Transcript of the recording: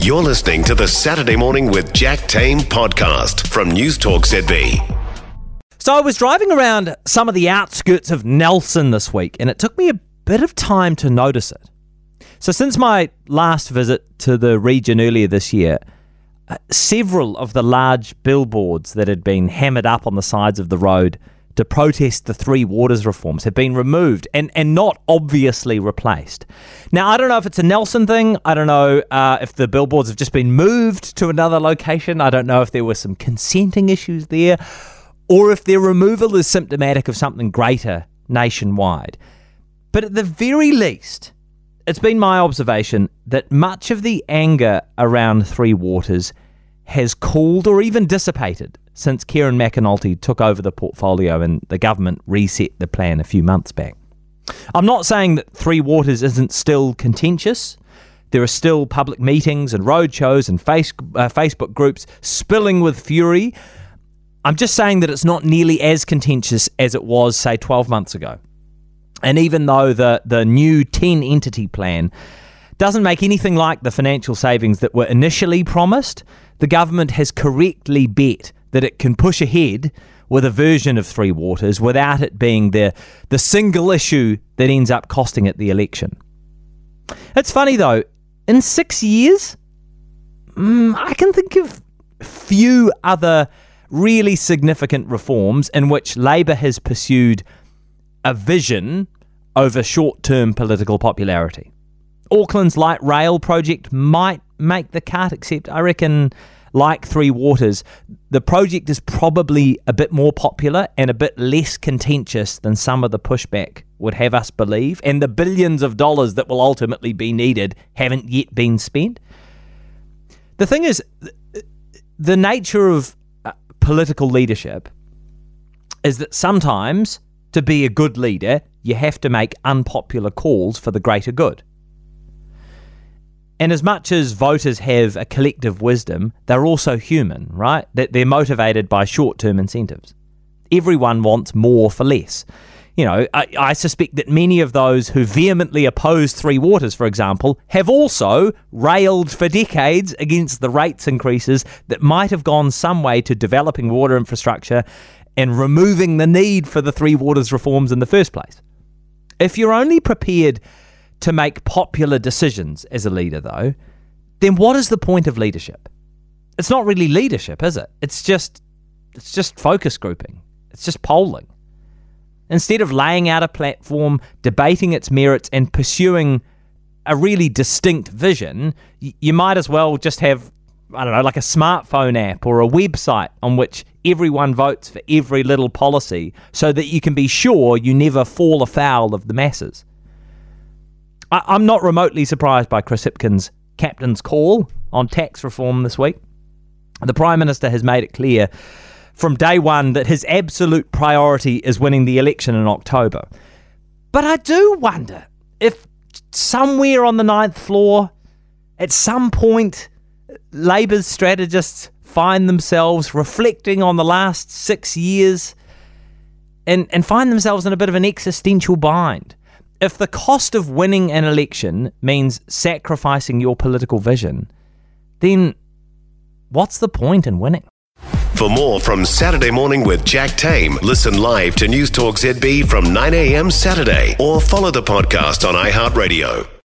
You're listening to the Saturday Morning with Jack Tame podcast from News Talk ZB. So I was driving around some of the outskirts of Nelson this week, and it took me a bit of time to notice it. So since my last visit to the region earlier this year, uh, several of the large billboards that had been hammered up on the sides of the road to protest the Three Waters reforms have been removed and, and not obviously replaced. Now, I don't know if it's a Nelson thing. I don't know uh, if the billboards have just been moved to another location. I don't know if there were some consenting issues there or if their removal is symptomatic of something greater nationwide. But at the very least, it's been my observation that much of the anger around Three Waters has cooled or even dissipated since Kieran McAnulty took over the portfolio and the government reset the plan a few months back. I'm not saying that Three Waters isn't still contentious. There are still public meetings and roadshows and face, uh, Facebook groups spilling with fury. I'm just saying that it's not nearly as contentious as it was, say, 12 months ago. And even though the, the new 10 entity plan doesn't make anything like the financial savings that were initially promised, the government has correctly bet that it can push ahead with a version of Three Waters without it being the, the single issue that ends up costing it the election. It's funny though, in six years, mm, I can think of few other really significant reforms in which Labour has pursued a vision over short term political popularity. Auckland's light rail project might make the cut, except I reckon like Three Waters, the project is probably a bit more popular and a bit less contentious than some of the pushback would have us believe. And the billions of dollars that will ultimately be needed haven't yet been spent. The thing is, the nature of uh, political leadership is that sometimes to be a good leader, you have to make unpopular calls for the greater good. And as much as voters have a collective wisdom, they're also human, right? That they're motivated by short term incentives. Everyone wants more for less. You know, I, I, suspect that many of those who vehemently oppose Three Waters, for example, have also railed for decades against the rates increases that might have gone some way to developing water infrastructure and removing the need for the Three Waters reforms in the first place. If you're only prepared to make popular decisions as a leader, though, then what is the point of leadership? It's not really leadership, is it? It's just it's just focus grouping. It's just polling. Instead of laying out a platform, debating its merits, and pursuing a really distinct vision, you might as well just have, I don't know, like a smartphone app or a website on which everyone votes for every little policy so that you can be sure you never fall afoul of the masses. I, am not remotely surprised by Chris Hipkins' captain's call on tax reform this week. The Prime Minister has made it clear from day one that his absolute priority is winning the election in October. But I do wonder if somewhere on the ninth floor, at some point, Labour's strategists find themselves reflecting on the last six years and, and find themselves in a bit of an existential bind if the cost of winning an election means sacrificing your political vision, then what's the point in winning? For more from Saturday Morning with Jack Tame, listen live to News Talk ZB from 9 a.m. Saturday or follow the podcast on iHeartRadio.